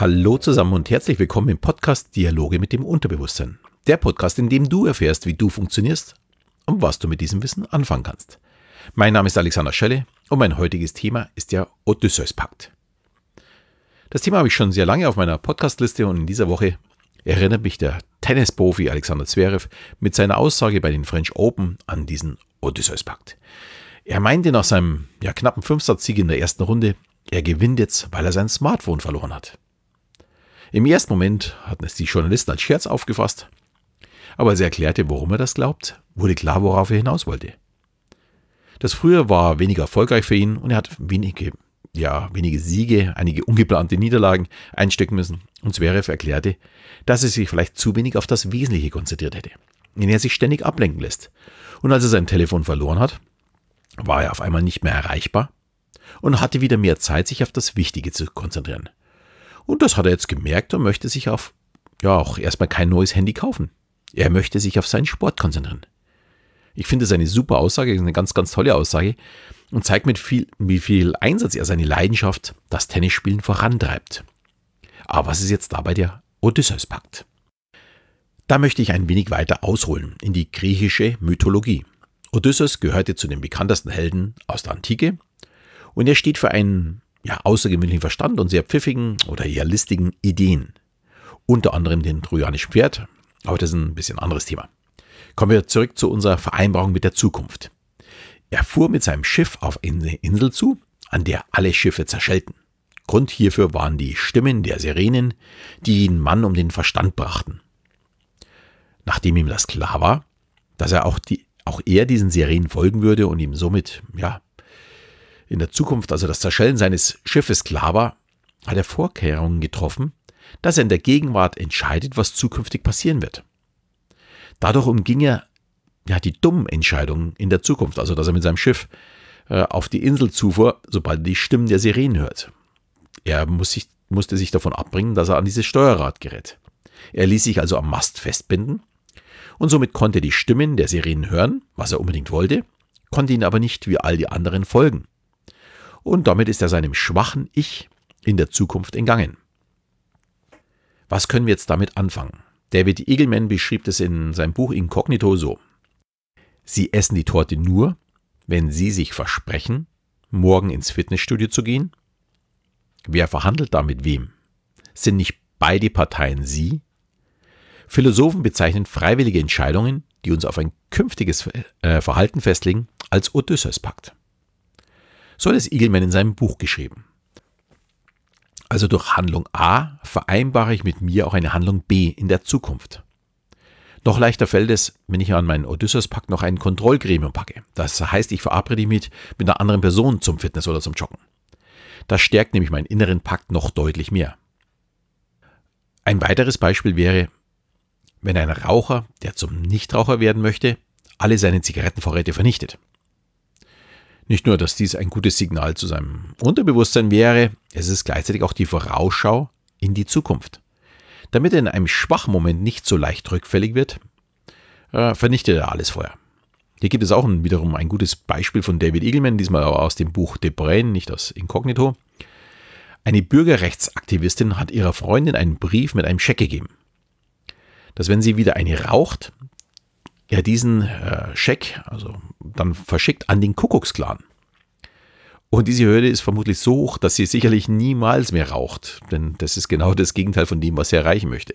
Hallo zusammen und herzlich willkommen im Podcast Dialoge mit dem Unterbewusstsein. Der Podcast, in dem du erfährst, wie du funktionierst und was du mit diesem Wissen anfangen kannst. Mein Name ist Alexander Schelle und mein heutiges Thema ist der Odysseus-Pakt. Das Thema habe ich schon sehr lange auf meiner Podcastliste und in dieser Woche erinnert mich der Tennisprofi Alexander Zverev mit seiner Aussage bei den French Open an diesen Odysseus-Pakt. Er meinte nach seinem ja, knappen Fünfsatzsieg in der ersten Runde, er gewinnt jetzt, weil er sein Smartphone verloren hat. Im ersten Moment hatten es die Journalisten als Scherz aufgefasst, aber als er erklärte, warum er das glaubt, wurde klar, worauf er hinaus wollte. Das früher war weniger erfolgreich für ihn und er hat wenige, ja, wenige Siege, einige ungeplante Niederlagen einstecken müssen. Und Zverev erklärte, dass er sich vielleicht zu wenig auf das Wesentliche konzentriert hätte, in er sich ständig ablenken lässt. Und als er sein Telefon verloren hat, war er auf einmal nicht mehr erreichbar und hatte wieder mehr Zeit, sich auf das Wichtige zu konzentrieren. Und das hat er jetzt gemerkt und möchte sich auf, ja, auch erstmal kein neues Handy kaufen. Er möchte sich auf seinen Sport konzentrieren. Ich finde es eine super Aussage, eine ganz, ganz tolle Aussage und zeigt mit viel, wie viel Einsatz er seine Leidenschaft, das Tennisspielen, vorantreibt. Aber was ist jetzt dabei der Odysseus-Pakt? Da möchte ich ein wenig weiter ausholen in die griechische Mythologie. Odysseus gehörte zu den bekanntesten Helden aus der Antike und er steht für einen ja, außergewöhnlichen Verstand und sehr pfiffigen oder eher listigen Ideen. Unter anderem den trojanischen Pferd, aber das ist ein bisschen anderes Thema. Kommen wir zurück zu unserer Vereinbarung mit der Zukunft. Er fuhr mit seinem Schiff auf eine Insel zu, an der alle Schiffe zerschellten. Grund hierfür waren die Stimmen der Sirenen, die ihn Mann um den Verstand brachten. Nachdem ihm das klar war, dass er auch, die, auch er diesen Sirenen folgen würde und ihm somit, ja, in der Zukunft, also das Zerschellen seines Schiffes klar war, hat er Vorkehrungen getroffen, dass er in der Gegenwart entscheidet, was zukünftig passieren wird. Dadurch umging er ja, die dummen Entscheidungen in der Zukunft, also dass er mit seinem Schiff äh, auf die Insel zufuhr, sobald er die Stimmen der Sirenen hört. Er muss sich, musste sich davon abbringen, dass er an dieses Steuerrad gerät. Er ließ sich also am Mast festbinden und somit konnte er die Stimmen der Sirenen hören, was er unbedingt wollte, konnte ihnen aber nicht wie all die anderen folgen und damit ist er seinem schwachen Ich in der Zukunft entgangen. Was können wir jetzt damit anfangen? David Eagleman beschrieb es in seinem Buch Incognito so. Sie essen die Torte nur, wenn Sie sich versprechen, morgen ins Fitnessstudio zu gehen? Wer verhandelt da mit wem? Sind nicht beide Parteien Sie? Philosophen bezeichnen freiwillige Entscheidungen, die uns auf ein künftiges äh, Verhalten festlegen, als Odysseus-Pakt. So hat es Eagleman in seinem Buch geschrieben. Also durch Handlung A vereinbare ich mit mir auch eine Handlung B in der Zukunft. Noch leichter fällt es, wenn ich an meinen Odysseus-Pakt noch ein Kontrollgremium packe. Das heißt, ich verabrede mich mit einer anderen Person zum Fitness oder zum Joggen. Das stärkt nämlich meinen inneren Pakt noch deutlich mehr. Ein weiteres Beispiel wäre, wenn ein Raucher, der zum Nichtraucher werden möchte, alle seine Zigarettenvorräte vernichtet. Nicht nur, dass dies ein gutes Signal zu seinem Unterbewusstsein wäre, es ist gleichzeitig auch die Vorausschau in die Zukunft. Damit er in einem schwachen Moment nicht so leicht rückfällig wird, äh, vernichtet er alles vorher. Hier gibt es auch wiederum ein gutes Beispiel von David Eagleman, diesmal aber aus dem Buch The Brain, nicht aus Inkognito. Eine Bürgerrechtsaktivistin hat ihrer Freundin einen Brief mit einem Scheck gegeben, dass wenn sie wieder eine raucht, er diesen äh, Scheck also dann verschickt an den Kuckucksklan. Und diese Hürde ist vermutlich so hoch, dass sie sicherlich niemals mehr raucht, denn das ist genau das Gegenteil von dem, was sie erreichen möchte.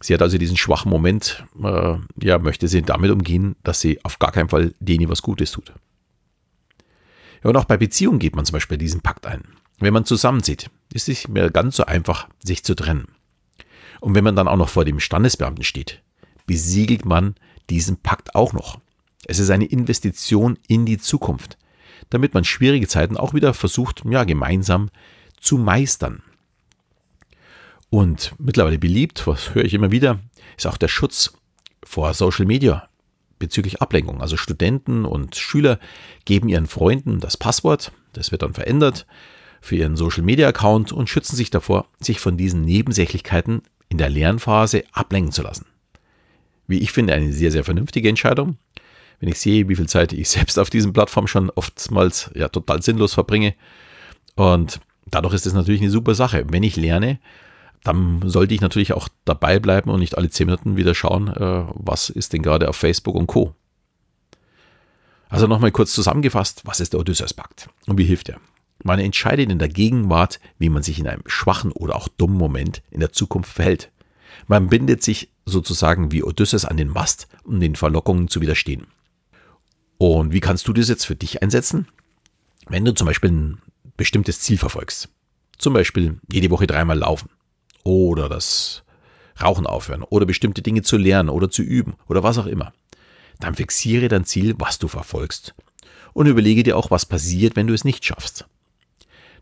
Sie hat also diesen schwachen Moment, äh, ja, möchte sie damit umgehen, dass sie auf gar keinen Fall denen was Gutes tut. Ja, und auch bei Beziehungen geht man zum Beispiel diesen Pakt ein. Wenn man zusammenzieht, ist es nicht mehr ganz so einfach, sich zu trennen. Und wenn man dann auch noch vor dem Standesbeamten steht, besiegelt man diesen Pakt auch noch. Es ist eine Investition in die Zukunft, damit man schwierige Zeiten auch wieder versucht, ja, gemeinsam zu meistern. Und mittlerweile beliebt, was höre ich immer wieder, ist auch der Schutz vor Social Media bezüglich Ablenkung. Also Studenten und Schüler geben ihren Freunden das Passwort, das wird dann verändert für ihren Social Media Account und schützen sich davor, sich von diesen Nebensächlichkeiten in der Lernphase ablenken zu lassen wie ich finde, eine sehr, sehr vernünftige Entscheidung. Wenn ich sehe, wie viel Zeit ich selbst auf diesen Plattformen schon oftmals ja total sinnlos verbringe und Dadurch ist es natürlich eine super Sache. Wenn ich lerne, dann sollte ich natürlich auch dabei bleiben und nicht alle zehn Minuten wieder schauen, äh, was ist denn gerade auf Facebook und Co. Also nochmal kurz zusammengefasst, was ist der Odysseus-Pakt und wie hilft er? Man entscheidet in der Gegenwart, wie man sich in einem schwachen oder auch dummen Moment in der Zukunft verhält. Man bindet sich sozusagen wie Odysseus an den Mast, um den Verlockungen zu widerstehen. Und wie kannst du das jetzt für dich einsetzen? Wenn du zum Beispiel ein bestimmtes Ziel verfolgst, zum Beispiel jede Woche dreimal laufen oder das Rauchen aufhören oder bestimmte Dinge zu lernen oder zu üben oder was auch immer, dann fixiere dein Ziel, was du verfolgst und überlege dir auch, was passiert, wenn du es nicht schaffst.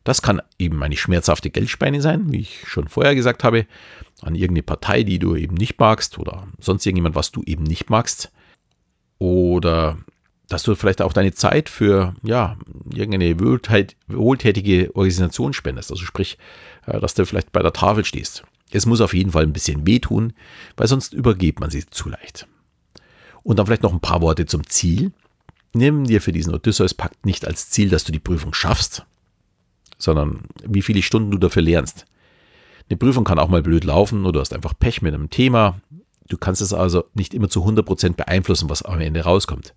Das kann eben eine schmerzhafte Geldspeine sein, wie ich schon vorher gesagt habe, an irgendeine Partei, die du eben nicht magst oder sonst irgendjemand, was du eben nicht magst. Oder dass du vielleicht auch deine Zeit für ja, irgendeine wohltätige Organisation spendest. Also sprich, äh, dass du vielleicht bei der Tafel stehst. Es muss auf jeden Fall ein bisschen wehtun, weil sonst übergeht man sie zu leicht. Und dann vielleicht noch ein paar Worte zum Ziel. Nimm dir für diesen Odysseus-Pakt nicht als Ziel, dass du die Prüfung schaffst, sondern wie viele Stunden du dafür lernst. Eine Prüfung kann auch mal blöd laufen oder du hast einfach Pech mit einem Thema. Du kannst es also nicht immer zu 100% beeinflussen, was am Ende rauskommt.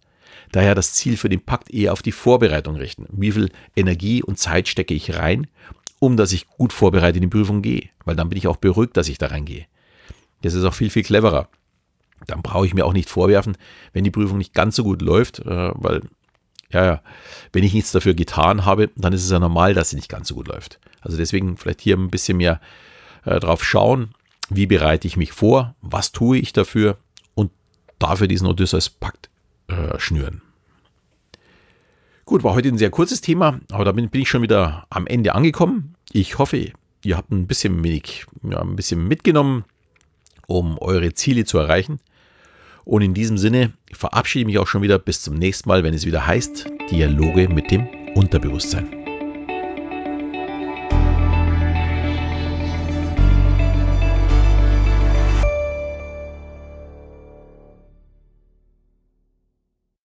Daher das Ziel für den Pakt eher auf die Vorbereitung richten. Wie viel Energie und Zeit stecke ich rein, um dass ich gut vorbereitet in die Prüfung gehe? Weil dann bin ich auch beruhigt, dass ich da reingehe. Das ist auch viel, viel cleverer. Dann brauche ich mir auch nicht vorwerfen, wenn die Prüfung nicht ganz so gut läuft, äh, weil ja, ja. Wenn ich nichts dafür getan habe, dann ist es ja normal, dass sie nicht ganz so gut läuft. Also deswegen vielleicht hier ein bisschen mehr äh, drauf schauen, wie bereite ich mich vor, was tue ich dafür und dafür diesen Odysseus-Pakt äh, schnüren. Gut, war heute ein sehr kurzes Thema, aber da bin, bin ich schon wieder am Ende angekommen. Ich hoffe, ihr habt ein bisschen, wenig, ja, ein bisschen mitgenommen, um eure Ziele zu erreichen. Und in diesem Sinne verabschiede ich mich auch schon wieder bis zum nächsten Mal, wenn es wieder heißt Dialoge mit dem Unterbewusstsein.